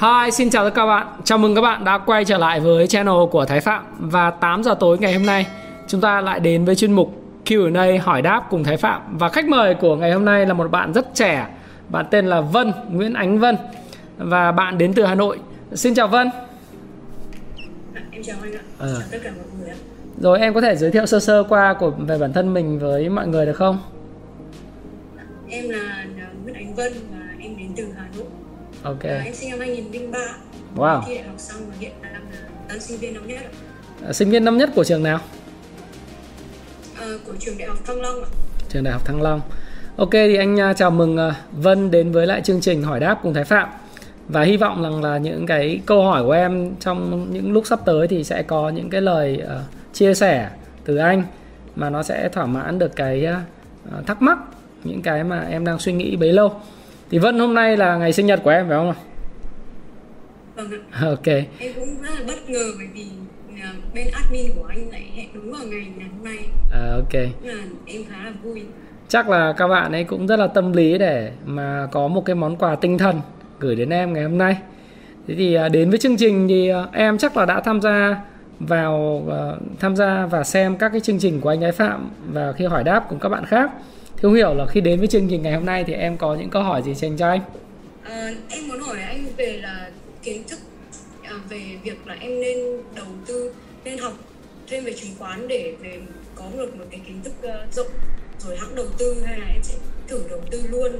Hi, xin chào tất cả các bạn. Chào mừng các bạn đã quay trở lại với channel của Thái Phạm và 8 giờ tối ngày hôm nay chúng ta lại đến với chuyên mục Q&A hỏi đáp cùng Thái Phạm và khách mời của ngày hôm nay là một bạn rất trẻ. Bạn tên là Vân, Nguyễn Ánh Vân và bạn đến từ Hà Nội. Xin chào Vân. À, em chào anh ạ. À. Chào tất cả mọi người. Rồi em có thể giới thiệu sơ sơ qua của về bản thân mình với mọi người được không? Em là Nguyễn Ánh Vân và em đến từ Hà Nội Ok. À, em sinh năm 2003. Wow. Thi đại học xong và hiện đang đang sinh viên năm nhất. À, sinh viên năm nhất của trường nào? À, của trường đại học Thăng Long ạ. Trường đại học Thăng Long. Ok thì anh à, chào mừng à, Vân đến với lại chương trình hỏi đáp cùng Thái Phạm và hy vọng rằng là những cái câu hỏi của em trong những lúc sắp tới thì sẽ có những cái lời uh, chia sẻ từ anh mà nó sẽ thỏa mãn được cái uh, thắc mắc những cái mà em đang suy nghĩ bấy lâu thì Vân hôm nay là ngày sinh nhật của em phải không Vâng ạ. Ok. Em cũng rất là bất ngờ bởi vì à, bên admin của anh lại hẹn đúng vào ngày ngày hôm nay. À, ok. Là em khá là vui. Chắc là các bạn ấy cũng rất là tâm lý để mà có một cái món quà tinh thần gửi đến em ngày hôm nay. Thế thì à, đến với chương trình thì à, em chắc là đã tham gia vào tham gia và xem các cái chương trình của anh Ái Phạm và khi hỏi đáp cùng các bạn khác thì không hiểu là khi đến với chương trình ngày hôm nay thì em có những câu hỏi gì dành cho anh? À, em muốn hỏi anh về là kiến thức à, về việc là em nên đầu tư nên học thêm về chứng khoán để về có được một cái kiến thức uh, rộng rồi hãng đầu tư hay là em sẽ thử đầu tư luôn.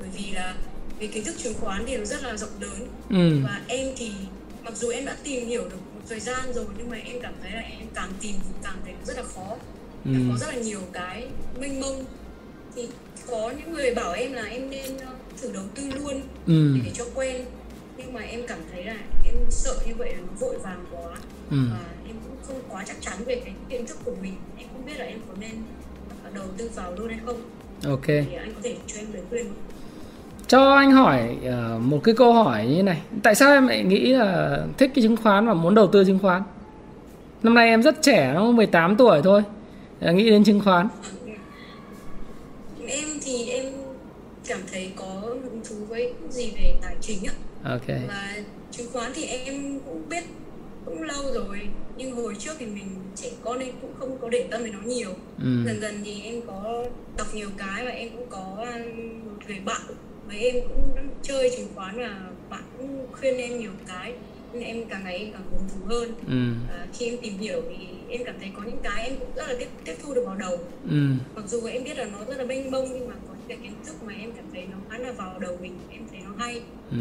Bởi vì là về kiến thức chứng khoán thì nó rất là rộng lớn. Ừ. và em thì mặc dù em đã tìm hiểu được một thời gian rồi nhưng mà em cảm thấy là em càng tìm càng thấy rất là khó. Ừ. có rất là nhiều cái mênh mông thì có những người bảo em là em nên ờ, thử đầu tư luôn ừ. để cho quen. Nhưng mà em cảm thấy là em sợ như vậy là nó vội vàng quá. Ừ. và em cũng không quá chắc chắn về cái kiến thức của mình. Em không biết là em có nên đầu tư vào luôn hay không. Ok. Thì anh có thể cho em lời khuyên cho anh hỏi uh, một cái câu hỏi như này. Tại sao em lại nghĩ là thích cái chứng khoán và muốn đầu tư chứng khoán? Năm nay em rất trẻ nó 18 tuổi thôi. Nghĩ đến chứng khoán thì em cảm thấy có hứng thú với gì về tài chính ạ ok. Và chứng khoán thì em cũng biết cũng lâu rồi nhưng hồi trước thì mình trẻ con nên cũng không có để tâm đến nó nhiều. Ừ. dần dần thì em có đọc nhiều cái và em cũng có một người bạn với em cũng chơi chứng khoán và bạn cũng khuyên em nhiều cái em càng ngày em càng hứng thú hơn ừ. à, khi em tìm hiểu thì em cảm thấy có những cái em cũng rất là tiếp tiếp thu được vào đầu ừ. mặc dù em biết là nó rất là mênh mông nhưng mà có những cái kiến thức mà em cảm thấy nó khá là vào đầu mình em thấy nó hay ừ.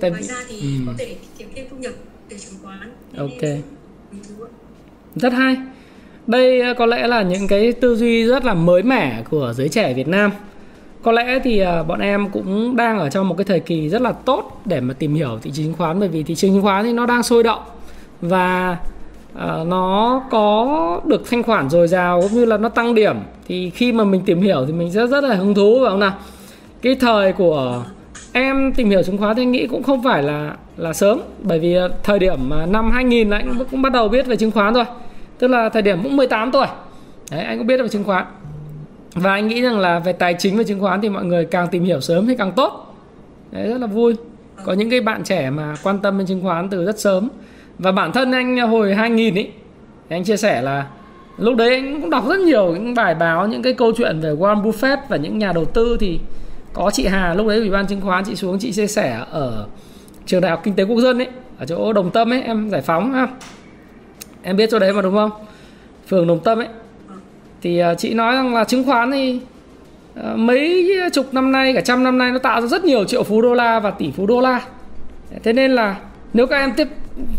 Tại... ngoài ra thì ừ. có thể kiếm thêm thu nhập từ chứng khoán ok rất hay đây có lẽ là những cái tư duy rất là mới mẻ của giới trẻ Việt Nam có lẽ thì à, bọn em cũng đang ở trong một cái thời kỳ rất là tốt để mà tìm hiểu thị trường chứng khoán, bởi vì thị trường chứng khoán thì nó đang sôi động và à, nó có được thanh khoản dồi dào cũng như là nó tăng điểm. Thì khi mà mình tìm hiểu thì mình rất rất là hứng thú, phải không nào? Cái thời của em tìm hiểu chứng khoán thì anh nghĩ cũng không phải là là sớm, bởi vì à, thời điểm mà năm 2000 là anh cũng bắt đầu biết về chứng khoán rồi. Tức là thời điểm cũng 18 tuổi. Đấy, anh cũng biết về chứng khoán và anh nghĩ rằng là về tài chính và chứng khoán thì mọi người càng tìm hiểu sớm thì càng tốt. Đấy, rất là vui. Có những cái bạn trẻ mà quan tâm đến chứng khoán từ rất sớm. Và bản thân anh à, hồi 2000 ấy anh chia sẻ là lúc đấy anh cũng đọc rất nhiều những bài báo, những cái câu chuyện về Warren Buffett và những nhà đầu tư. Thì có chị Hà, lúc đấy ủy ban chứng khoán, chị xuống, chị chia sẻ ở trường đại học kinh tế quốc dân ấy ở chỗ Đồng Tâm ấy, em giải phóng ha. Em biết chỗ đấy mà đúng không? Phường Đồng Tâm ấy thì ờ, chị nói rằng là chứng khoán thì ờ, mấy chục năm nay, cả trăm năm nay nó tạo ra rất nhiều triệu phú đô la và tỷ phú đô la. Thế nên là nếu các em tiếp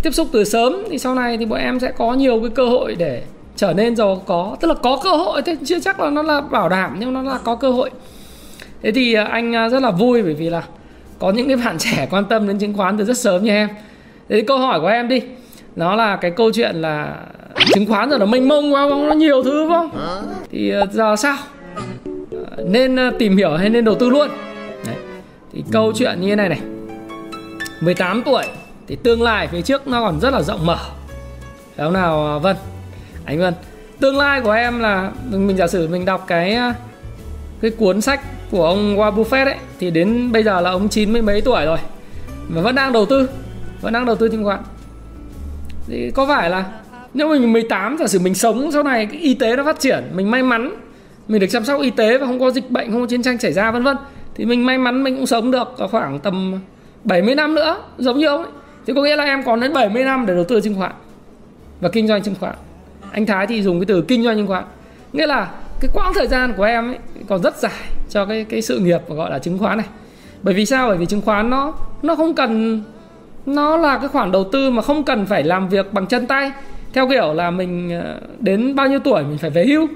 tiếp xúc từ sớm thì sau này thì bọn em sẽ có nhiều cái cơ hội để trở nên giàu có. Tức là có cơ hội thế chưa chắc là nó là bảo đảm nhưng nó là có cơ hội. Thế thì ờ, anh rất là vui bởi vì là có những cái bạn trẻ quan tâm đến chứng khoán từ rất sớm như em. Thế câu hỏi của em đi, nó là cái câu chuyện là chứng khoán rồi nó mênh mông quá nó nhiều thứ không thì ờ, giờ sao? Ờ, nên ờ, tìm hiểu hay nên đầu tư luôn. Đấy. thì câu chuyện như thế này này. 18 tuổi thì tương lai phía trước nó còn rất là rộng mở. Không nào Vân? Anh Vân tương lai của em là mình giả sử mình đọc cái cái cuốn sách của ông Warren Buffett ấy thì đến bây giờ là ông chín mươi mấy tuổi rồi mà vẫn đang đầu tư vẫn đang đầu tư chứng khoán. Thì có phải là nếu mình 18 giả sử mình sống sau này, cái y tế nó phát triển, mình may mắn, mình được chăm sóc y tế và không có dịch bệnh, không có chiến tranh xảy ra, vân vân, thì mình may mắn mình cũng sống được khoảng tầm 70 năm nữa, giống như ông ấy. Thì có nghĩa là em còn đến 70 năm để đầu tư chứng khoán và kinh doanh chứng khoán. Anh Thái thì dùng cái từ kinh doanh chứng khoán. Nghĩa là cái quãng thời gian của em ấy còn rất dài cho cái cái sự nghiệp gọi là chứng khoán này. Bởi vì sao? Bởi vì chứng khoán nó nó không cần, nó là cái khoản đầu tư mà không cần phải làm việc bằng chân tay theo kiểu là mình ờ, đến bao nhiêu tuổi mình phải về hưu.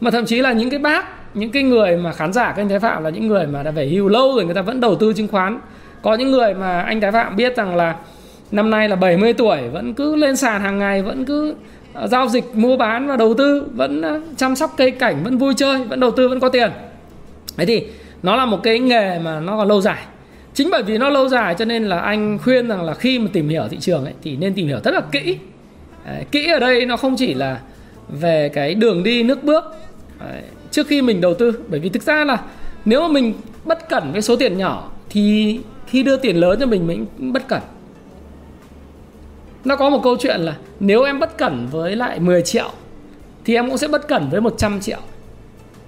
Mà thậm chí là những cái bác những cái người mà khán giả các anh Thái Phạm là những người mà đã về hưu lâu rồi người ta vẫn đầu tư chứng khoán. Có những người mà anh Thái Phạm biết rằng là năm nay là 70 tuổi vẫn cứ lên sàn hàng ngày vẫn cứ ờ, giao dịch mua bán và đầu tư vẫn ờ, chăm sóc cây cảnh vẫn vui chơi vẫn đầu tư vẫn có tiền. Thế thì nó là một cái nghề mà nó còn lâu dài. Chính bởi vì nó lâu dài cho nên là anh khuyên rằng là khi mà tìm hiểu thị trường ấy, thì nên tìm hiểu rất là kỹ. Đấy, kỹ ở đây nó không chỉ là về cái đường đi nước bước Đấy, trước khi mình đầu tư. Bởi vì thực ra là nếu mà mình bất cẩn với số tiền nhỏ thì khi đưa tiền lớn cho mình mình bất cẩn. Nó có một câu chuyện là nếu em bất cẩn với lại 10 triệu thì em cũng sẽ bất cẩn với 100 triệu.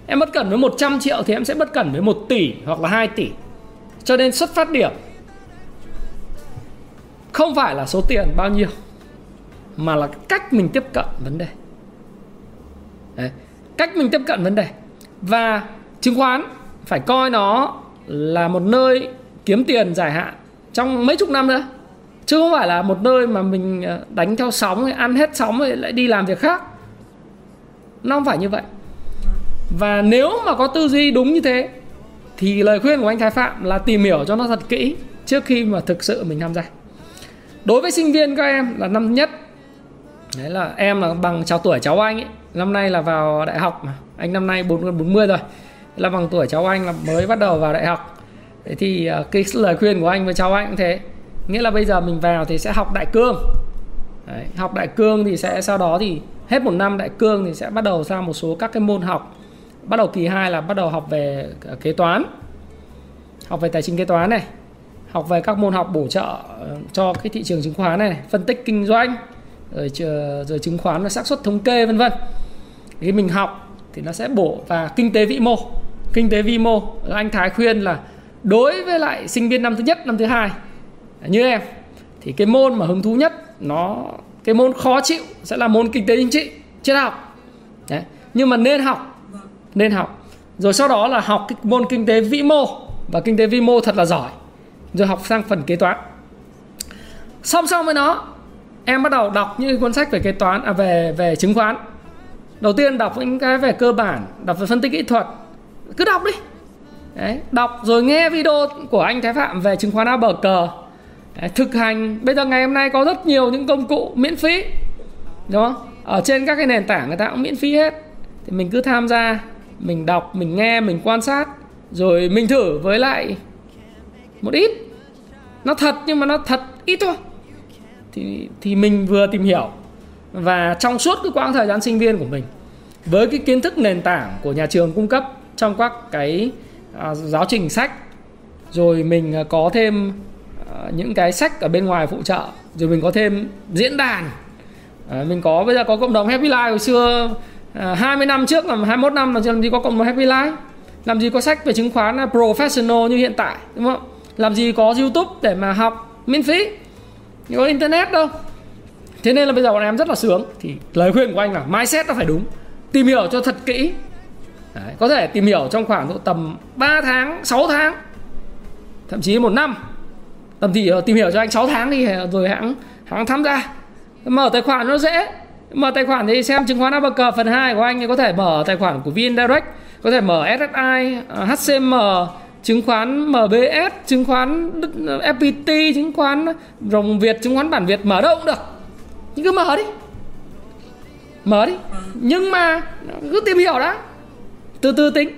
Em bất cẩn với 100 triệu thì em sẽ bất cẩn với 1 tỷ hoặc là 2 tỷ. Cho nên xuất phát điểm không phải là số tiền bao nhiêu mà là cách mình tiếp cận vấn đề. Đấy. cách mình tiếp cận vấn đề. Và chứng khoán phải coi nó là một nơi kiếm tiền dài hạn trong mấy chục năm nữa, chứ không phải là một nơi mà mình ờ, đánh theo sóng ăn hết sóng rồi lại đi làm việc khác. Nó không phải như vậy. Và nếu mà có tư duy đúng như thế, thì lời khuyên của anh Thái Phạm là tìm hiểu cho nó thật kỹ trước khi mà thực sự mình tham gia. Đối với sinh viên các em là năm nhất đấy là em là bằng chào tuổi cháu anh ấy. Năm nay là vào đại học mà. Anh năm nay bốn bốn mươi rồi. Là bằng tuổi cháu anh là mới bắt đầu vào đại học. Thế thì à, cái lời khuyên của anh với cháu anh cũng thế. Nghĩa là bây giờ mình vào thì sẽ học đại cương. Đấy, học đại cương thì sẽ sau đó thì hết một năm đại cương thì sẽ bắt đầu sang một số các cái môn học. Bắt đầu kỳ 2 là bắt đầu học về à, kế toán. Học về tài chính kế toán này. Học về các môn học bổ trợ ờ, cho cái thị trường chứng khoán này. Phân tích kinh doanh rồi rồi chứng khoán và xác suất thống kê, vân vân. Khi mình học thì nó sẽ bổ và kinh tế vĩ mô. Kinh tế vi mô, anh Thái khuyên là đối với lại sinh viên năm thứ nhất, năm thứ hai, như em, thì cái môn mà hứng thú nhất, nó, cái môn khó chịu sẽ là môn kinh tế chính trị, triết học. Đấy. nhưng mà nên học nên học. Rồi sau đó là học cái môn kinh tế vĩ mô, và kinh tế vi mô thật là giỏi. Rồi học sang phần kế toán. Song song với nó em bắt đầu đọc những cuốn sách về kế toán à về về chứng khoán. Đầu tiên đọc những cái về cơ bản đọc về phân tích kỹ thuật. Cứ đọc đi. Đấy, đọc rồi nghe video của anh Thái Phạm về chứng khoán A bờ cờ Đấy, thực hành. Bây giờ ngày hôm nay có rất nhiều những công cụ miễn phí đúng không? Ở trên các cái nền tảng người ta cũng miễn phí hết. Thì mình cứ tham gia mình đọc mình nghe mình quan sát rồi mình thử với lại một ít. Nó thật nhưng mà nó thật ít thôi thì thì mình vừa tìm hiểu và trong suốt cái quãng thời gian sinh viên của mình với cái kiến thức nền tảng của nhà trường cung cấp trong các cái à, giáo trình sách rồi mình à, có thêm à, những cái sách ở bên ngoài phụ trợ rồi mình có thêm diễn đàn. À, mình có bây giờ có cộng đồng Happy Life hồi xưa à, 20 năm trước là 21 năm làm gì có cộng đồng Happy Life? Làm gì có sách về chứng khoán à, professional như hiện tại đúng không? Làm gì có YouTube để mà học miễn phí? Có internet đâu. Thế nên là bây giờ bọn em rất là sướng. Thì lời khuyên của anh là mindset nó phải đúng. Tìm hiểu cho thật kỹ. Đấy, có thể tìm hiểu trong khoảng độ tầm 3 tháng 6 tháng thậm chí một năm. Tầm thì ờ, tìm hiểu cho anh 6 tháng đi rồi hãng hãng tham gia. Mở tài khoản nó dễ. Mở tài khoản thì xem chứng khoán cờ phần 2 của anh thì có thể mở tài khoản của VN Direct có thể mở SSI, ờ, HCM, chứng khoán MBS chứng khoán FPT chứng khoán rồng Việt, chứng khoán bản Việt, mở đâu cũng được. Nhưng cứ mở đi. Mở đi. Nhưng mà cứ tìm hiểu đã. Từ từ tính.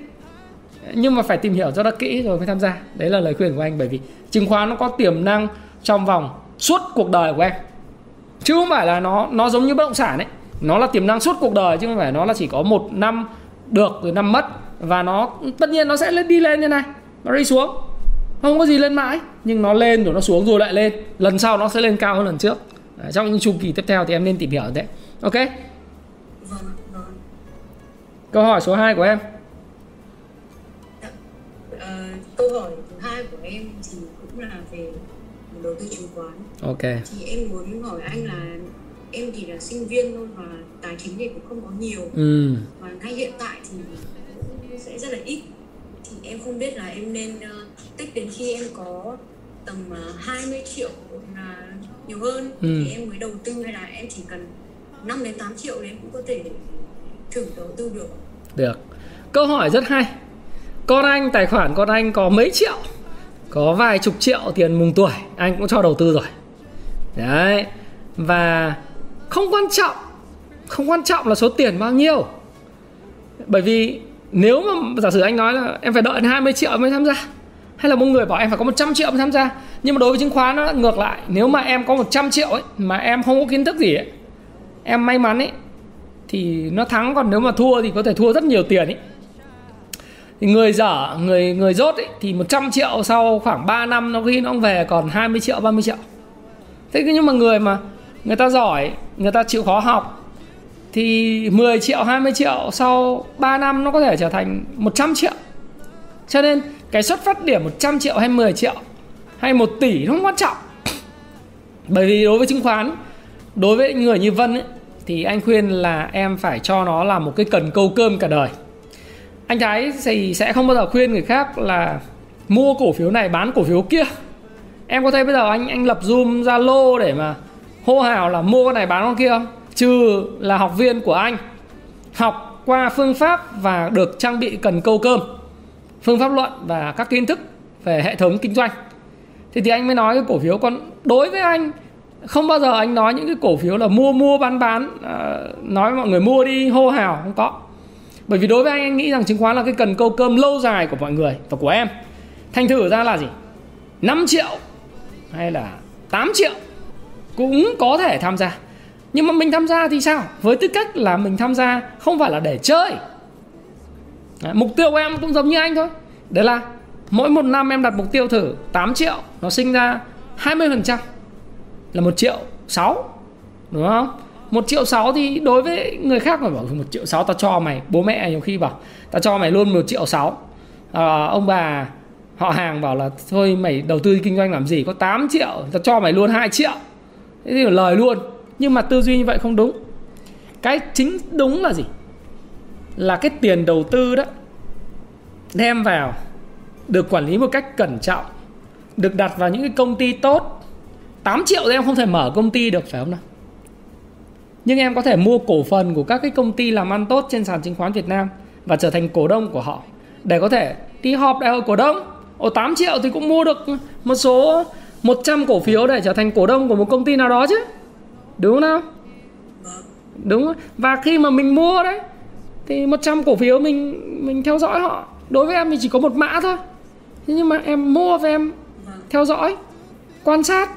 Nhưng mà phải tìm hiểu cho nó kỹ rồi mới tham gia. Đấy là lời khuyên của anh, bởi vì chứng khoán nó có tiềm năng trong vòng suốt cuộc đời của em. Chứ không phải là nó nó giống như bất động sản ấy. Nó là tiềm năng suốt cuộc đời, chứ không phải nó là chỉ có một năm được rồi năm mất. Và nó, tất nhiên nó sẽ lên đi lên như này nó đi xuống. Không có gì lên mãi nhưng nó lên rồi nó xuống rồi lại lên. Lần sau nó sẽ lên cao hơn lần trước. Trong những chu kỳ tiếp theo thì em nên tìm hiểu thế. Ok? Câu hỏi số 2 của em. À, câu hỏi thứ hai của em thì cũng là về đầu tư chứng khoán. Ok. Thì em muốn hỏi anh là em chỉ là sinh viên thôi và tài chính thì cũng không có nhiều. Ừ. và ngay hiện tại thì sẽ rất là ít. thì em không biết là em nên uh, tích đến khi em có tầm uh, ờ, 20 triệu là nhiều hơn ừ. thì em mới đầu tư hay là em chỉ cần 5 đến 8 triệu thì em cũng có thể thử đầu tư được. Được. Câu hỏi rất hay. Con anh tài khoản con anh có mấy triệu? Có vài chục triệu tiền mùng tuổi anh cũng cho đầu tư rồi. Đấy. Và không quan trọng không quan trọng là số tiền bao nhiêu. Bởi vì nếu mà giả sử anh nói là em phải đợi 20 triệu mới tham gia hay là một người bảo em phải có 100 triệu mới tham gia nhưng mà đối với chứng khoán nó ngược lại nếu mà em có 100 triệu ấy mà em không có kiến thức gì ấy em may mắn ấy thì nó thắng còn nếu mà thua thì có thể thua rất nhiều tiền ấy. Thì người dở người người rốt ấy, thì 100 triệu sau khoảng 3 năm nó khi nó về còn 20 triệu 30 triệu. Thế nhưng mà người mà người ta giỏi người ta chịu khó học thì 10 triệu 20 triệu sau 3 năm nó có thể trở thành 100 triệu. Cho nên cái xuất phát điểm 100 triệu hay 10 triệu hay 1 tỷ nó không quan trọng. Bởi vì đối với chứng khoán đối với người như Vân ấy, thì anh khuyên là em phải cho nó là một cái cần câu cơm cả đời. Anh Thái thì sẽ không bao giờ khuyên người khác là mua cổ phiếu này bán cổ phiếu kia. Em có thấy bây giờ anh anh lập zoom zalo để mà hô hào là mua cái này bán con kia không? Trừ là học viên của anh học qua phương pháp và được trang bị cần câu cơm phương pháp luận và các kiến thức về hệ thống kinh doanh. Thì thì anh mới nói cái cổ phiếu còn đối với anh không bao giờ anh nói những cái cổ phiếu là mua mua bán bán. À, nói mọi người mua đi hô hào không có. Bởi vì đối với anh anh nghĩ rằng chứng khoán là cái cần câu cơm lâu dài của mọi người và của em. Thành thử ra là gì? 5 triệu hay là 8 triệu cũng có thể tham gia nhưng mà mình tham gia thì sao? Với tư cách là mình tham gia không phải là để chơi. Đấy, mục tiêu của em cũng giống như anh thôi. Đấy là mỗi một năm em đặt mục tiêu thử 8 triệu nó sinh ra 20% là 1 triệu 6 đúng không? 1 triệu 6 thì đối với người khác mà bảo 1 triệu 6 ta cho mày bố mẹ nhiều khi bảo ta cho mày luôn 1 triệu 6 à, ông bà họ hàng bảo là thôi mày đầu tư kinh doanh làm gì có 8 triệu ta cho mày luôn 2 triệu. Thế thì lời luôn nhưng mà tư duy như vậy không đúng. Cái chính đúng là gì? Là cái tiền đầu tư đó đem vào, được quản lý một cách cẩn trọng, được đặt vào những cái công ty tốt. 8 triệu thì em không thể mở công ty được, phải không nào? Nhưng em có thể mua cổ phần của các cái công ty làm ăn tốt trên sàn chứng khoán Việt Nam và trở thành cổ đông của họ. Để có thể đi họp đại hội cổ đông. Ồ 8 triệu thì cũng mua được một số 100 cổ phiếu để trở thành cổ đông của một công ty nào đó chứ. Đúng không nào? Đúng. Và khi mà mình mua đấy thì 100 cổ phiếu mình mình theo dõi họ. Đối với em thì chỉ có một mã thôi. Thế nhưng mà em mua và em theo dõi, quan sát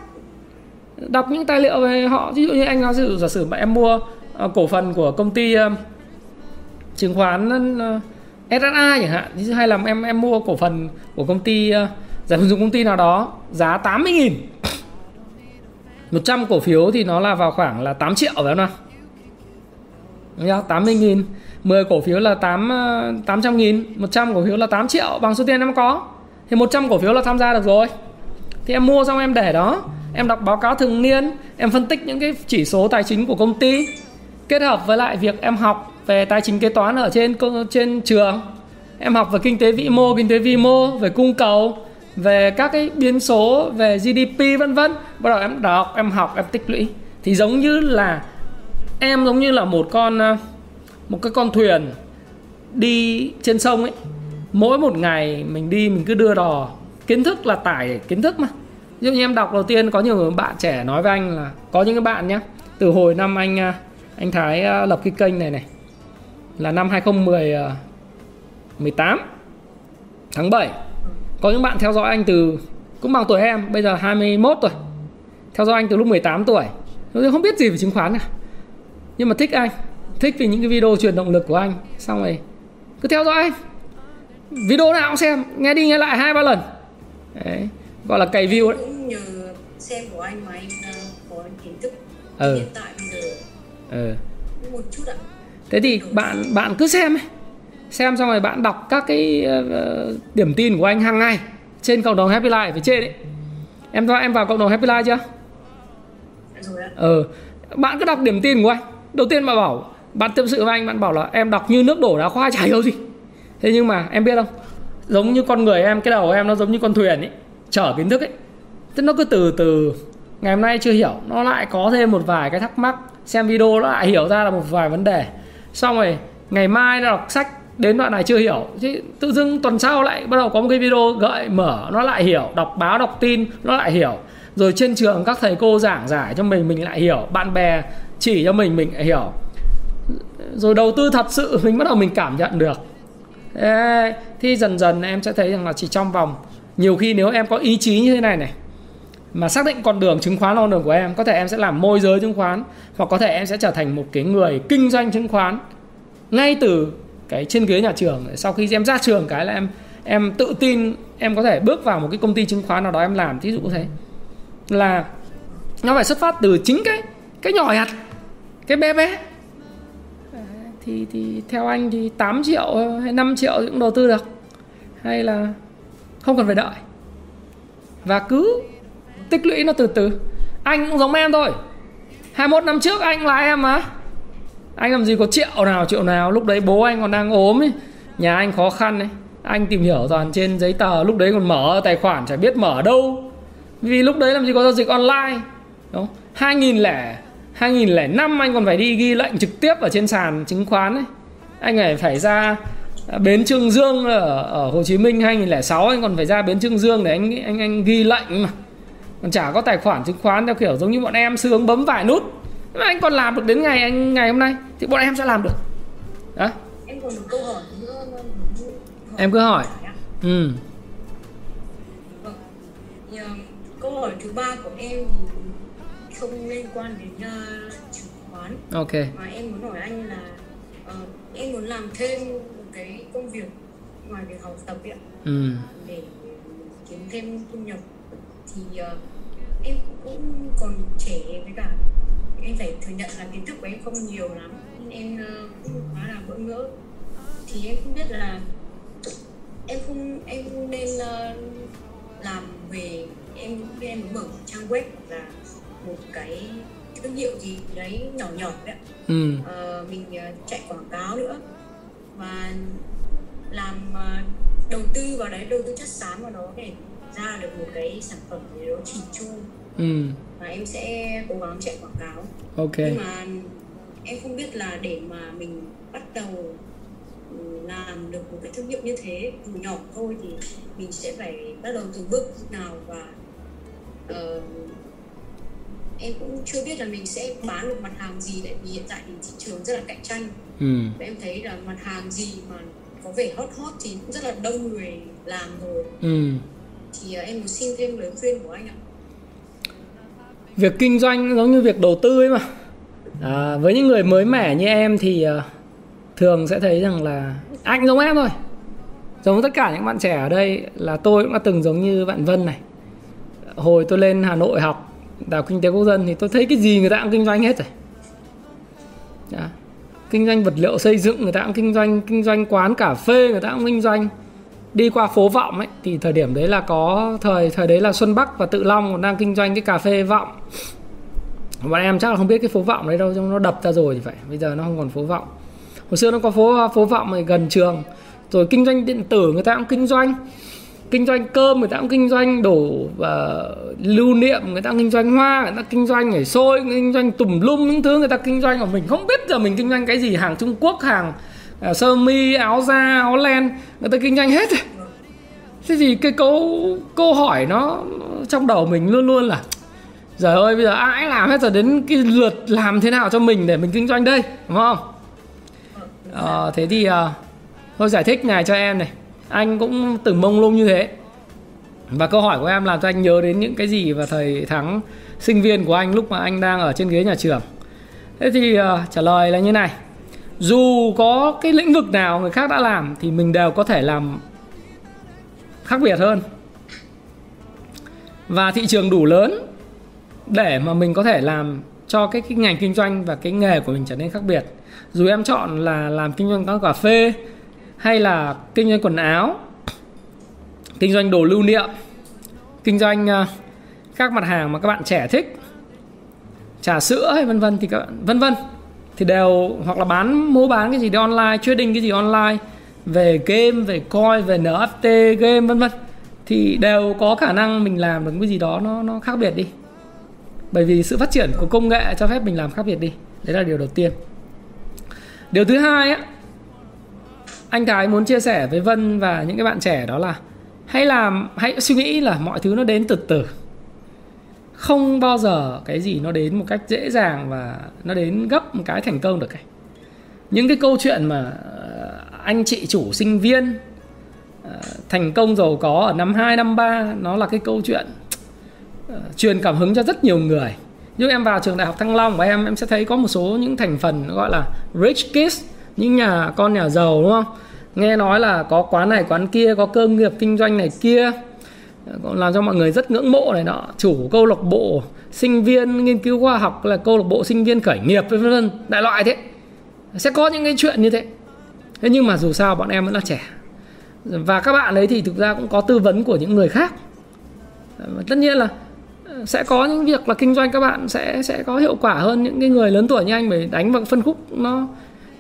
đọc những tài liệu về họ ví dụ như anh nói ví dụ giả sử mà em mua ờ, cổ phần của công ty ờ, chứng khoán ờ, uh, SSA chẳng hạn hay là em em mua cổ phần của công ty giả sử công ty nào đó giá 80 nghìn 100 cổ phiếu thì nó là vào khoảng là 8 triệu phải không nào? Đúng không? 80 nghìn. 10 cổ phiếu là 8, 800 ờ, nghìn. 100 cổ phiếu là 8 triệu. Bằng số tiền em có. Thì 100 cổ phiếu là tham gia được rồi. Thì em mua xong em để đó. Em đọc báo cáo thường niên. Em phân tích những cái chỉ số tài chính của công ty. Kết hợp với lại việc em học về tài chính kế toán ở trên trên trường. Em học về kinh tế vĩ mô kinh tế vi mô về cung cầu về các cái biến số về GDP vân vân. Bắt đầu em đọc, em học, em tích lũy. Thì giống như là, em giống như là một con ờ, một cái con thuyền đi trên sông ấy. Mỗi một ngày mình đi, mình cứ đưa đò. Kiến thức là tải kiến thức mà. Ví dụ như em đọc đầu tiên, có nhiều bạn trẻ nói với anh là, có những cái bạn nhé từ hồi năm anh ờ, anh Thái ờ, lập cái kênh này này, là năm 2010 18 tháng 7 có những bạn theo dõi anh từ cũng bằng tuổi em bây giờ 21 tuổi. Theo dõi anh từ lúc 18 tuổi. Tôi không biết gì về chứng khoán cả nhưng mà thích anh thích vì những cái video truyền động lực của anh. Xong rồi cứ theo dõi. Anh video nào cũng xem nghe đi nghe lại hai ba lần. Đấy gọi là cày view đấy. Cũng nhờ xem của anh mà anh uh, có kiến thức ừ. hiện tại bây giờ. Ừ. một chút ạ. Thế thì bạn bạn cứ xem ấy xem xong rồi bạn đọc các cái uh, điểm tin của anh hàng ngày trên cộng đồng Happy Life phía trên đấy em em vào cộng đồng Happy Life chưa? Ừ. Bạn cứ đọc điểm tin của anh. Đầu tiên bạn bảo bạn tâm sự với anh bạn bảo là em đọc như nước đổ đá khoa chả hiểu gì. Thế nhưng mà em biết không? Giống như con người em cái đầu em nó giống như con thuyền ấy chở kiến thức ấy. Tức nó cứ từ từ ngày hôm nay chưa hiểu nó lại có thêm một vài cái thắc mắc. Xem video nó lại hiểu ra là một vài vấn đề. Xong rồi ngày mai nó đọc sách đến đoạn này chưa hiểu. Thì tự dưng tuần sau lại bắt đầu có một cái video gợi mở nó lại hiểu. Đọc báo đọc tin nó lại hiểu. Rồi trên trường các thầy cô giảng giải cho mình mình lại hiểu. Bạn bè chỉ cho mình mình lại hiểu. Rồi đầu tư thật sự mình bắt đầu mình cảm nhận được. Ê, thì dần dần em sẽ thấy rằng là chỉ trong vòng nhiều khi nếu em có ý chí như thế này này mà xác định con đường chứng khoán con đường của em có thể em sẽ làm môi giới chứng khoán hoặc có thể em sẽ trở thành một cái người kinh doanh chứng khoán ngay từ cái trên ghế nhà trường. Sau khi em ra trường cái là em em tự tin em có thể bước vào một cái công ty chứng khoán nào đó em làm, thí dụ thế. Là nó phải xuất phát từ chính cái cái nhỏ nhặt, cái bé bé. Thì thì theo anh thì 8 triệu hay 5 triệu cũng đầu tư được. Hay là không cần phải đợi. Và cứ tích lũy nó từ từ. Anh cũng giống em thôi. 21 năm trước anh là em mà anh làm gì có triệu nào triệu nào. Lúc đấy bố anh còn đang ốm ấy. Nhà anh khó khăn ấy. Anh tìm hiểu toàn trên giấy tờ lúc đấy còn mở tài khoản chả biết mở đâu. Vì lúc đấy làm gì có giao dịch online. Đúng 2000 lẻ 2005 anh còn phải đi ghi lệnh trực tiếp ở trên sàn chứng khoán ấy. Anh phải phải ra bến Trương Dương ở, ở Hồ Chí Minh 2006 anh còn phải ra bến Trương Dương để anh anh anh ghi lệnh mà. Còn chả có tài khoản chứng khoán theo kiểu giống như bọn em sướng bấm vài nút mà anh còn làm được đến ngày anh ngày hôm nay thì bọn em sẽ làm được. Đó em còn một câu hỏi nữa em cứ hỏi. ừ. Vâng. câu hỏi thứ ba của em thì không liên quan đến uh, chứng khoán. Ok. Mà em muốn hỏi anh là uh, em muốn làm thêm một cái công việc ngoài việc học tập ấy, ừ. để kiếm thêm thu nhập. Thì uh, em cũng còn trẻ với cả em phải thừa nhận là kiến thức của em không nhiều lắm. Nên em cũng khá là bỡ ngỡ. Thì em không biết là em không em không nên uh, làm về em em muốn mở một trang web là một cái thương hiệu gì đấy nhỏ nhỏ đấy ừ. uh, mình chạy quảng cáo nữa. Và làm đầu tư vào đấy đầu tư chất xám vào đó để ra được một cái sản phẩm gì đó chỉn chu ừ. và em sẽ cố gắng chạy quảng cáo ok nhưng mà em không biết là để mà mình bắt đầu làm được một cái thương hiệu như thế từ nhỏ thôi thì mình sẽ phải bắt đầu từ bước nào và uh, em cũng chưa biết là mình sẽ bán được mặt hàng gì tại vì hiện tại thì thị trường rất là cạnh tranh ừ. và em thấy là mặt hàng gì mà có vẻ hot hot thì cũng rất là đông người làm rồi ừ. thì uh, em muốn xin thêm lời khuyên của anh ạ việc kinh doanh giống như việc đầu tư ấy mà. À, với những người mới mẻ như em thì uh, thường sẽ thấy rằng là anh giống em thôi. Giống tất cả những bạn trẻ ở đây là tôi cũng đã từng giống như bạn Vân này. Hồi tôi lên Hà Nội học đào kinh tế quốc dân thì tôi thấy cái gì người ta cũng kinh doanh hết rồi. Đó. kinh doanh vật liệu xây dựng người ta cũng kinh doanh kinh doanh quán cà phê người ta cũng kinh doanh đi qua phố vọng ấy thì thời điểm đấy là có thời thời đấy là xuân bắc và tự long còn đang kinh doanh cái cà phê vọng. Bọn em chắc là không biết cái phố vọng đấy đâu nó đập ra rồi thì phải bây giờ nó không còn phố vọng. Hồi xưa nó có phố phố vọng này gần trường rồi kinh doanh điện tử người ta cũng kinh doanh kinh doanh cơm người ta cũng kinh doanh đổ uh, ờ, lưu niệm người ta kinh doanh hoa người ta kinh doanh nhảy xôi kinh doanh tùm lum những thứ người ta kinh doanh mà mình không biết giờ mình kinh doanh cái gì hàng Trung Quốc hàng Ờ, sơ mi áo da áo len người ta kinh doanh hết. Thế thì cái câu câu hỏi nó trong đầu mình luôn luôn là giờ ơi bây giờ ai làm hết rồi đến cái lượt làm thế nào cho mình để mình kinh doanh đây? Đúng không? À, thế thì à, tôi giải thích này cho em này. Anh cũng từng mông lung như thế. Và câu hỏi của em làm cho anh nhớ đến những cái gì và thầy thắng sinh viên của anh lúc mà anh đang ở trên ghế nhà trường. Thế thì uh, trả lời là như này dù có cái lĩnh vực nào người khác đã làm thì mình đều có thể làm khác biệt hơn. Và thị trường đủ lớn để mà mình có thể làm cho cái, cái ngành kinh doanh và cái nghề của mình trở nên khác biệt. Dù em chọn là làm kinh doanh quán cà phê hay là kinh doanh quần áo kinh doanh đồ lưu niệm kinh doanh à, các mặt hàng mà các bạn trẻ thích trà sữa hay vân vân thì các bạn vân vân thì đều, hoặc là bán, mua bán cái gì đó online, trading cái gì online, về game, về coin, về NFT game, vân vân, thì đều có khả năng mình làm được cái gì đó nó nó khác biệt đi. Bởi vì sự phát triển của công nghệ cho phép mình làm khác biệt đi. Đấy là điều đầu tiên. Điều thứ hai á, anh thái muốn chia sẻ với vân và những cái bạn trẻ đó là hãy làm, hãy suy nghĩ là mọi thứ nó đến từ từ không bao giờ cái gì nó đến một cách dễ dàng và nó đến gấp một cái thành công được cái những cái câu chuyện mà ờ, anh chị chủ sinh viên ờ, thành công giàu có ở năm 2 năm 3 nó là cái câu chuyện ờ, truyền cảm hứng cho rất nhiều người. Nhưng em vào trường đại học Thăng Long và em em sẽ thấy có một số những thành phần gọi là rich kids, những nhà, con nhà giàu, đúng không? Nghe nói là có quán này, quán kia, có cơ nghiệp, kinh doanh này kia làm cho mọi người rất ngưỡng mộ này nọ. Chủ câu lạc bộ sinh viên, nghiên cứu khoa học là câu lạc bộ sinh viên khởi nghiệp, vân vân đại loại thế. Sẽ có những cái chuyện như thế. Thế nhưng mà dù sao bọn em vẫn là trẻ. Và các bạn ấy thì thực ra cũng có tư vấn của những người khác. Tất nhiên là ờ, sẽ có những việc là kinh doanh các bạn sẽ sẽ có hiệu quả hơn những cái người lớn tuổi như anh bởi đánh vào phân khúc nó,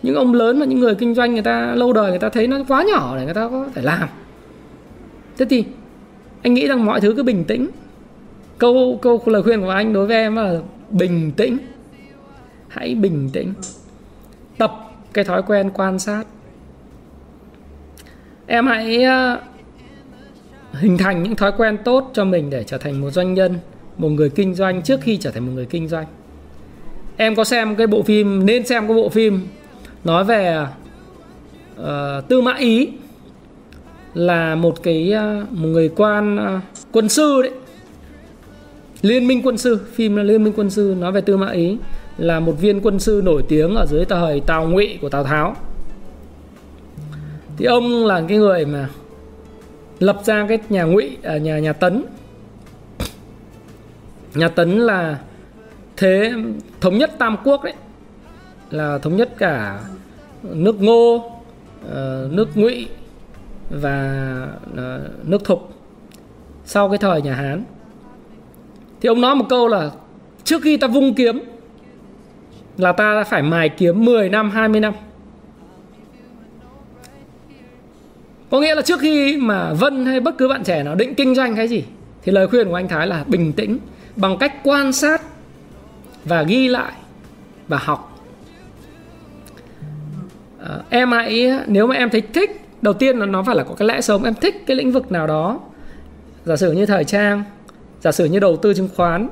những ông lớn và những người kinh doanh người ta lâu đời người ta thấy nó quá nhỏ để người ta có thể làm. Thế thì anh nghĩ rằng mọi thứ cứ bình tĩnh. Câu câu lời khuyên của anh đối với em là bình tĩnh. Hãy bình tĩnh. Tập cái thói quen quan sát. Em hãy ờ, hình thành những thói quen tốt cho mình để trở thành một doanh nhân một người kinh doanh trước khi trở thành một người kinh doanh. Em có xem cái bộ phim nên xem cái bộ phim nói về uh, tư mã ý là một cái ờ, một người quan ờ, quân sư đấy. Liên minh quân sư, phim là liên minh quân sư nói về tư mã ý, là một viên quân sư nổi tiếng ở dưới thời tào ngụy của tào tháo. Thì ông là cái người mà lập ra cái nhà ngụy ở nhà nhà tấn. Nhà tấn là thế thống nhất tam quốc đấy, là thống nhất cả nước ngô ờ, nước ngụy và ờ, nước thục. Sau cái thời nhà hán thì ông nói một câu là trước khi ta vung kiếm là ta phải mài kiếm 10 năm 20 năm. Có nghĩa là trước khi mà Vân hay bất cứ bạn trẻ nào định kinh doanh cái gì thì lời khuyên của anh Thái là bình tĩnh bằng cách quan sát và ghi lại và học. À, em hãy nếu mà em thấy thích đầu tiên là nó phải là có cái lẽ sống em thích cái lĩnh vực nào đó. Giả sử như thời trang, giả sử như đầu tư chứng khoán.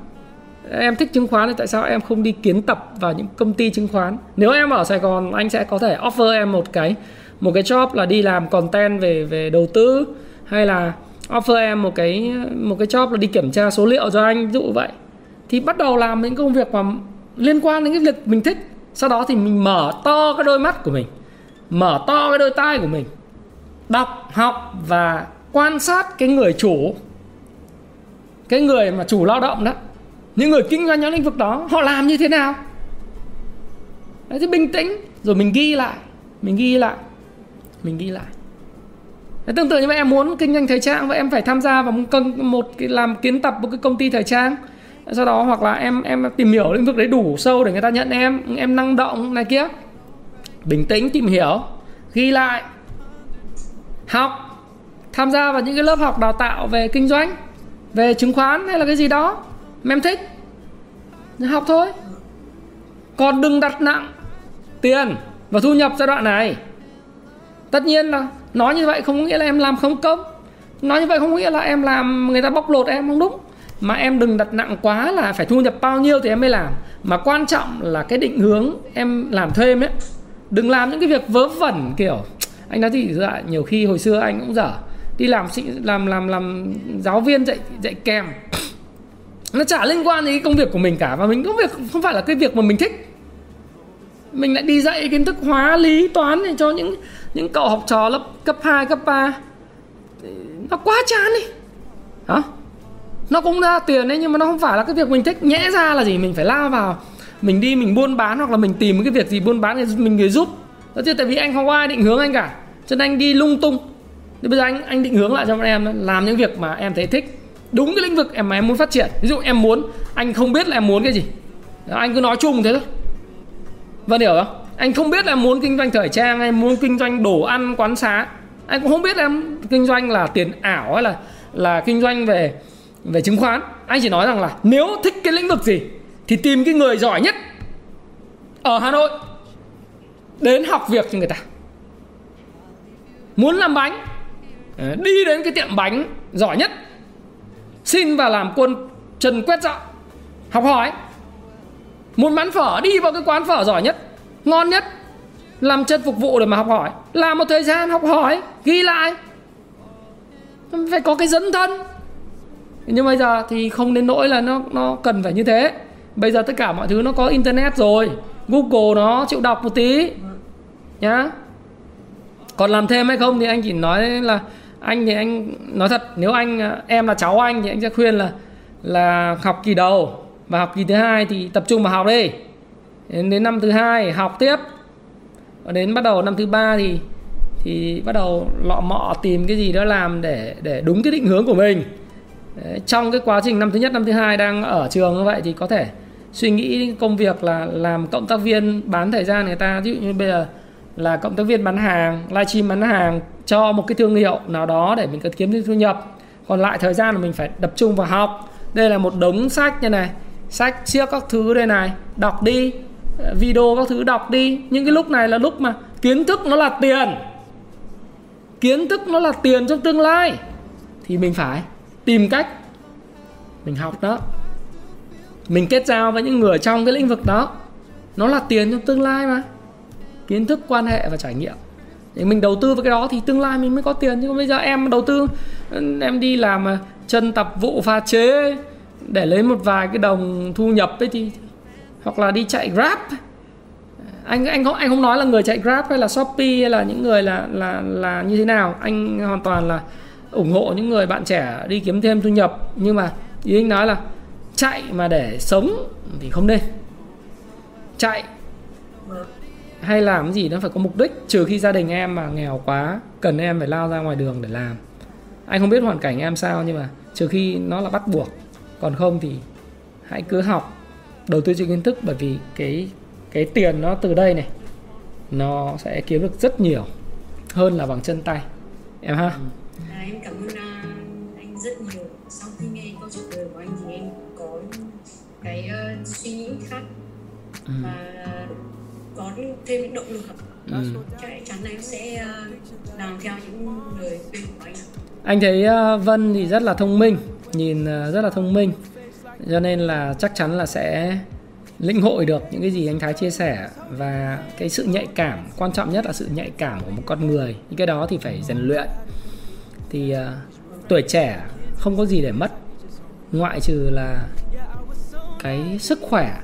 Em thích chứng khoán thì tại sao em không đi kiến tập vào những công ty chứng khoán? Nếu em ở Sài Gòn, anh sẽ có thể offer em một cái một cái job là đi làm content về về đầu tư, hay là offer em một cái một cái job là đi kiểm tra số liệu cho anh, ví dụ vậy. Thì bắt đầu làm những công việc mà liên quan đến cái việc mình thích. Sau đó thì mình mở to cái đôi mắt của mình, mở to cái đôi tai của mình đọc học và quan sát cái người chủ cái người mà chủ lao động đó. Những người kinh doanh trong lĩnh vực đó họ làm như thế nào? Đấy, thì bình tĩnh rồi mình ghi lại mình ghi lại mình ghi lại. Đấy, tương tự như vậy em muốn kinh doanh thời trang và em phải tham gia vào một, một cái làm kiến tập một cái công ty thời trang. Sau đó hoặc là em em tìm hiểu lĩnh vực đấy đủ sâu để người ta nhận em em năng động này kia. Bình tĩnh tìm hiểu ghi lại học, tham gia vào những cái lớp học đào tạo về kinh doanh, về chứng khoán hay là cái gì đó. Mà em thích học thôi. Còn đừng đặt nặng tiền và thu nhập giai đoạn này. Tất nhiên là nói như vậy không có nghĩa là em làm không công. Nói như vậy không có nghĩa là em làm, người ta bóc lột em không đúng. Mà em đừng đặt nặng quá là phải thu nhập bao nhiêu thì em mới làm. Mà quan trọng là cái định hướng em làm thêm ấy. Đừng làm những cái việc vớ vẩn, kiểu anh nói thì dạ, nhiều khi hồi xưa anh cũng dở. Đi làm làm làm làm giáo viên dạy dạy kèm. Nó chả liên quan đến công việc của mình cả và mình công việc không phải là cái việc mà mình thích. Mình lại đi dạy kiến thức hóa lý toán để cho những những cậu học trò lớp cấp 2, cấp 3 nó quá chán đi hả? Nó cũng ra tiền đấy nhưng mà nó không phải là cái việc mình thích. Nhẽ ra là gì? Mình phải lao vào mình đi mình buôn bán hoặc là mình tìm cái việc gì buôn bán thì mình người giúp đó chứ tại vì anh không có ai định hướng anh cả cho nên anh đi lung tung thì bây giờ anh anh định hướng lại cho bọn em làm những việc mà em thấy thích đúng cái lĩnh vực em mà em muốn phát triển ví dụ em muốn anh không biết là em muốn cái gì đó, anh cứ nói chung thế thôi Vâng hiểu không? Anh không biết là em muốn kinh doanh thời trang hay muốn kinh doanh đồ ăn quán xá. Anh cũng không biết là em kinh doanh là tiền ảo hay là là kinh doanh về về chứng khoán. Anh chỉ nói rằng là nếu thích cái lĩnh vực gì thì tìm cái người giỏi nhất ở Hà Nội đến học việc cho người ta. Muốn làm bánh ờ, đi đến cái tiệm bánh giỏi nhất, xin vào làm quân trần quét dọn học hỏi. Muốn bán phở, đi vào cái quán phở giỏi nhất, ngon nhất, làm chân phục vụ để mà học hỏi. Làm một thời gian học hỏi, ghi lại. Phải có cái dẫn thân. Nhưng bây giờ thì không đến nỗi là nó nó cần phải như thế. Bây giờ tất cả mọi thứ nó có internet rồi, google nó chịu đọc một tí nhá. Còn làm thêm hay không thì anh chỉ nói là anh thì anh nói thật nếu anh em là cháu anh thì anh sẽ khuyên là là học kỳ đầu và học kỳ thứ hai thì tập trung vào học đi. Đến, đến năm thứ hai học tiếp. Và đến bắt đầu năm thứ ba thì thì bắt đầu lọ mọ tìm cái gì đó làm để để đúng cái định hướng của mình. Đấy, trong cái quá trình năm thứ nhất năm thứ hai đang ở trường như vậy thì có thể suy nghĩ công việc là làm cộng tác viên bán thời gian người ta. Ví dụ như bây giờ là cộng tác viên bán hàng, livestream bán hàng cho một cái thương hiệu nào đó để mình có kiếm thêm thu nhập. Còn lại thời gian là mình phải tập trung vào học. Đây là một đống sách như này, sách siếc các thứ đây này, đọc đi ờ, video các thứ đọc đi. Những cái lúc này là lúc mà kiến thức nó là tiền. Kiến thức nó là tiền trong tương lai. Thì mình phải tìm cách mình học đó. Mình kết giao với những người trong cái lĩnh vực đó. Nó là tiền trong tương lai mà kiến thức, quan hệ và trải nghiệm. Thì mình đầu tư vào cái đó thì tương lai mình mới có tiền. Chứ bây giờ em đầu tư, em đi làm chân tập vụ pha chế, để lấy một vài cái đồng thu nhập ấy thì, hoặc là đi chạy grab. Anh anh không anh không nói là người chạy grab hay là shopee hay là những người là là là như thế nào. Anh hoàn toàn là ủng hộ những người bạn trẻ đi kiếm thêm thu nhập. Nhưng mà ý anh nói là chạy mà để sống thì không nên. Chạy hay làm gì nó phải có mục đích trừ khi gia đình em mà nghèo quá cần em phải lao ra ngoài đường để làm. Anh không biết hoàn cảnh em sao nhưng mà trừ khi nó là bắt buộc. Còn không thì hãy cứ học đầu tư cho kiến thức bởi vì cái cái tiền nó từ đây này nó sẽ kiếm được rất nhiều hơn là bằng chân tay. Em ha? À, em cảm ơn uh, anh rất nhiều. Sau khi nghe câu trả lời của anh thì em có cái uh, suy nghĩ khác. Ừ. có thêm động lực. Ừ. chắc chắn em sẽ uh, làm theo những lời khuyên của anh anh thấy uh, Vân thì rất là thông minh nhìn ờ, rất là thông minh. Cho nên là chắc chắn là sẽ lĩnh hội được những cái gì anh Thái chia sẻ. Và cái sự nhạy cảm quan trọng nhất là sự nhạy cảm của một con người. Những cái đó thì phải rèn luyện. Thì uh, tuổi trẻ không có gì để mất ngoại trừ là cái sức khỏe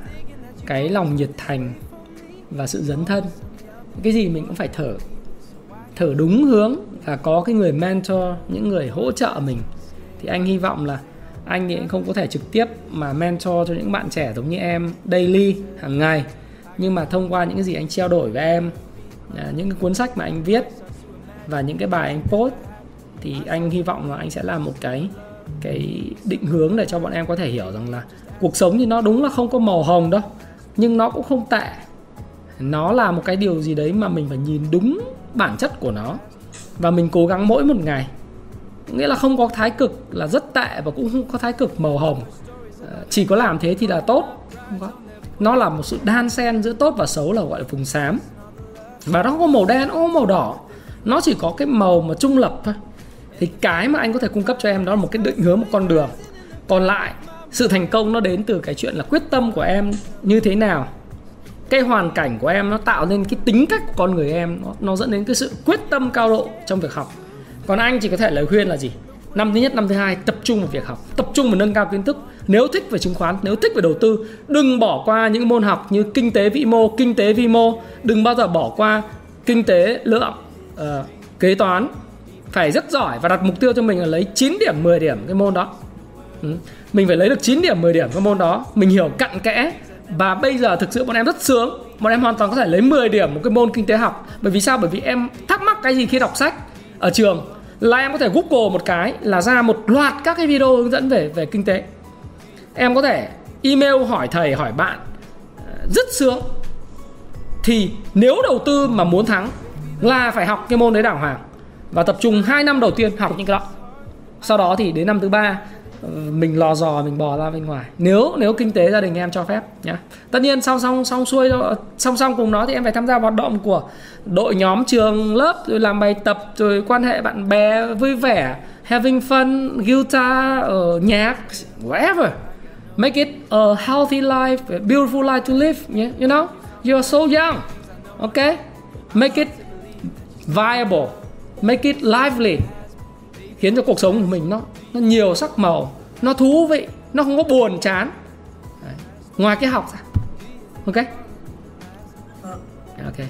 cái lòng nhiệt thành và sự dấn thân. Cái gì mình cũng phải thở thở đúng hướng và có cái người mentor, những người hỗ trợ mình. Thì anh hy vọng là anh thì không có thể trực tiếp mà mentor cho những bạn trẻ giống như em daily, hàng ngày. Nhưng mà thông qua những cái gì anh trao đổi với em à, những cái cuốn sách mà anh viết và những cái bài anh post, thì anh hy vọng là anh sẽ làm một cái cái định hướng để cho bọn em có thể hiểu rằng là cuộc sống thì nó đúng là không có màu hồng đâu, nhưng nó cũng không tệ nó là một cái điều gì đấy mà mình phải nhìn đúng bản chất của nó. Và mình cố gắng mỗi một ngày. Nghĩa là không có thái cực là rất tệ và cũng không có thái cực màu hồng. Ờ, chỉ có làm thế thì là tốt. Không có. Nó là một sự đan xen giữa tốt và xấu là gọi là vùng xám. Và nó có màu đen có màu đỏ. Nó chỉ có cái màu mà trung lập thôi. Thì cái mà anh có thể cung cấp cho em đó là một cái định hướng, một con đường. Còn lại, sự thành công nó đến từ cái chuyện là quyết tâm của em như thế nào cái hoàn cảnh của em nó tạo nên cái tính cách của con người em nó, nó dẫn đến cái sự quyết tâm cao độ trong việc học. Còn anh chỉ có thể lời khuyên là gì? Năm thứ nhất năm thứ hai tập trung vào việc học. Tập trung vào nâng cao kiến thức. Nếu thích về chứng khoán nếu thích về đầu tư đừng bỏ qua những môn học như kinh tế vĩ mô kinh tế vi mô. Đừng bao giờ bỏ qua kinh tế lượng uh, ờ, kế toán. Phải rất giỏi và đặt mục tiêu cho mình là lấy 9 điểm 10 điểm cái môn đó. Ừ. mình phải lấy được 9 điểm 10 điểm cái môn đó. Mình hiểu cặn kẽ và bây giờ thực sự bọn em rất sướng. Bọn em hoàn toàn có thể lấy 10 điểm một cái môn kinh tế học. Bởi vì sao? Bởi vì em thắc mắc cái gì khi đọc sách ở trường. Là em có thể google một cái, là ra một loạt các cái video hướng dẫn về về kinh tế. Em có thể email hỏi thầy, hỏi bạn. Ờ, rất sướng. Thì nếu đầu tư mà muốn thắng là phải học cái môn đấy đàng hoàng và tập trung 2 năm đầu tiên học những cái đó. Sau đó thì đến năm thứ ba Ờ, mình lò dò mình bò ra bên ngoài. Nếu nếu kinh tế gia đình em cho phép nhá. Tất nhiên song song song xuôi song song cùng nó thì em phải tham gia hoạt động của đội nhóm trường lớp rồi làm bài tập rồi quan hệ bạn bè vui vẻ having fun guitar uh, nhạc whatever. Make it a healthy life a beautiful life to live yeah? you know? You're so young okay make it viable make it lively. Khiến cho cuộc sống của mình nó nó nhiều sắc màu, nó thú vị, nó không có buồn, chán. Đấy. ngoài cái học ra. Ok? Dạ, ok.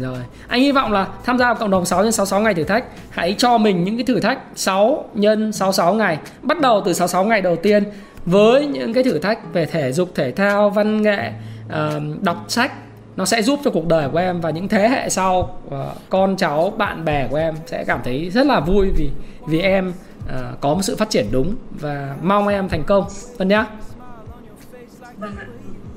Rồi. Anh hy vọng là tham gia vào cộng đồng 6 x 66 ngày thử thách. Hãy cho mình những cái thử thách 6 nhân 66 ngày. Bắt đầu từ 66 ngày đầu tiên với những cái thử thách về thể dục, thể thao, văn nghệ đọc sách. Nó sẽ giúp cho cuộc đời của em và những thế hệ sau ờ, con cháu, bạn bè của em sẽ cảm thấy rất là vui vì vì em ờ, có một sự phát triển đúng và mong em thành công Vân nhá Vâng ạ.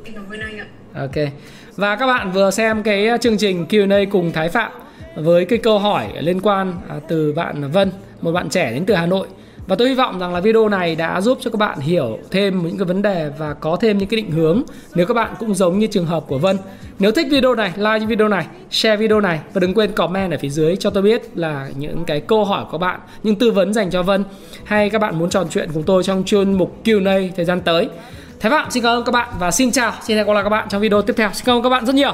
Em cảm ơn anh ạ. Ok. Và các bạn vừa xem cái chương trình Q&A cùng Thái Phạm với cái câu hỏi liên quan à, từ bạn Vân, một bạn trẻ đến từ Hà Nội. Và tôi hy vọng rằng là video này đã giúp cho các bạn hiểu thêm những cái vấn đề và có thêm những cái định hướng nếu các bạn cũng giống như trường hợp của Vân. Nếu thích video này, like video này, share video này và đừng quên comment ở phía dưới cho tôi biết là những cái câu hỏi của bạn, những tư vấn dành cho Vân hay các bạn muốn trò chuyện cùng tôi trong chuyên mục Q&A thời gian tới. Thái Phạm vâng, xin cảm ơn các bạn và xin chào, xin hẹn gặp lại các bạn trong video tiếp theo. Xin cảm ơn các bạn rất nhiều.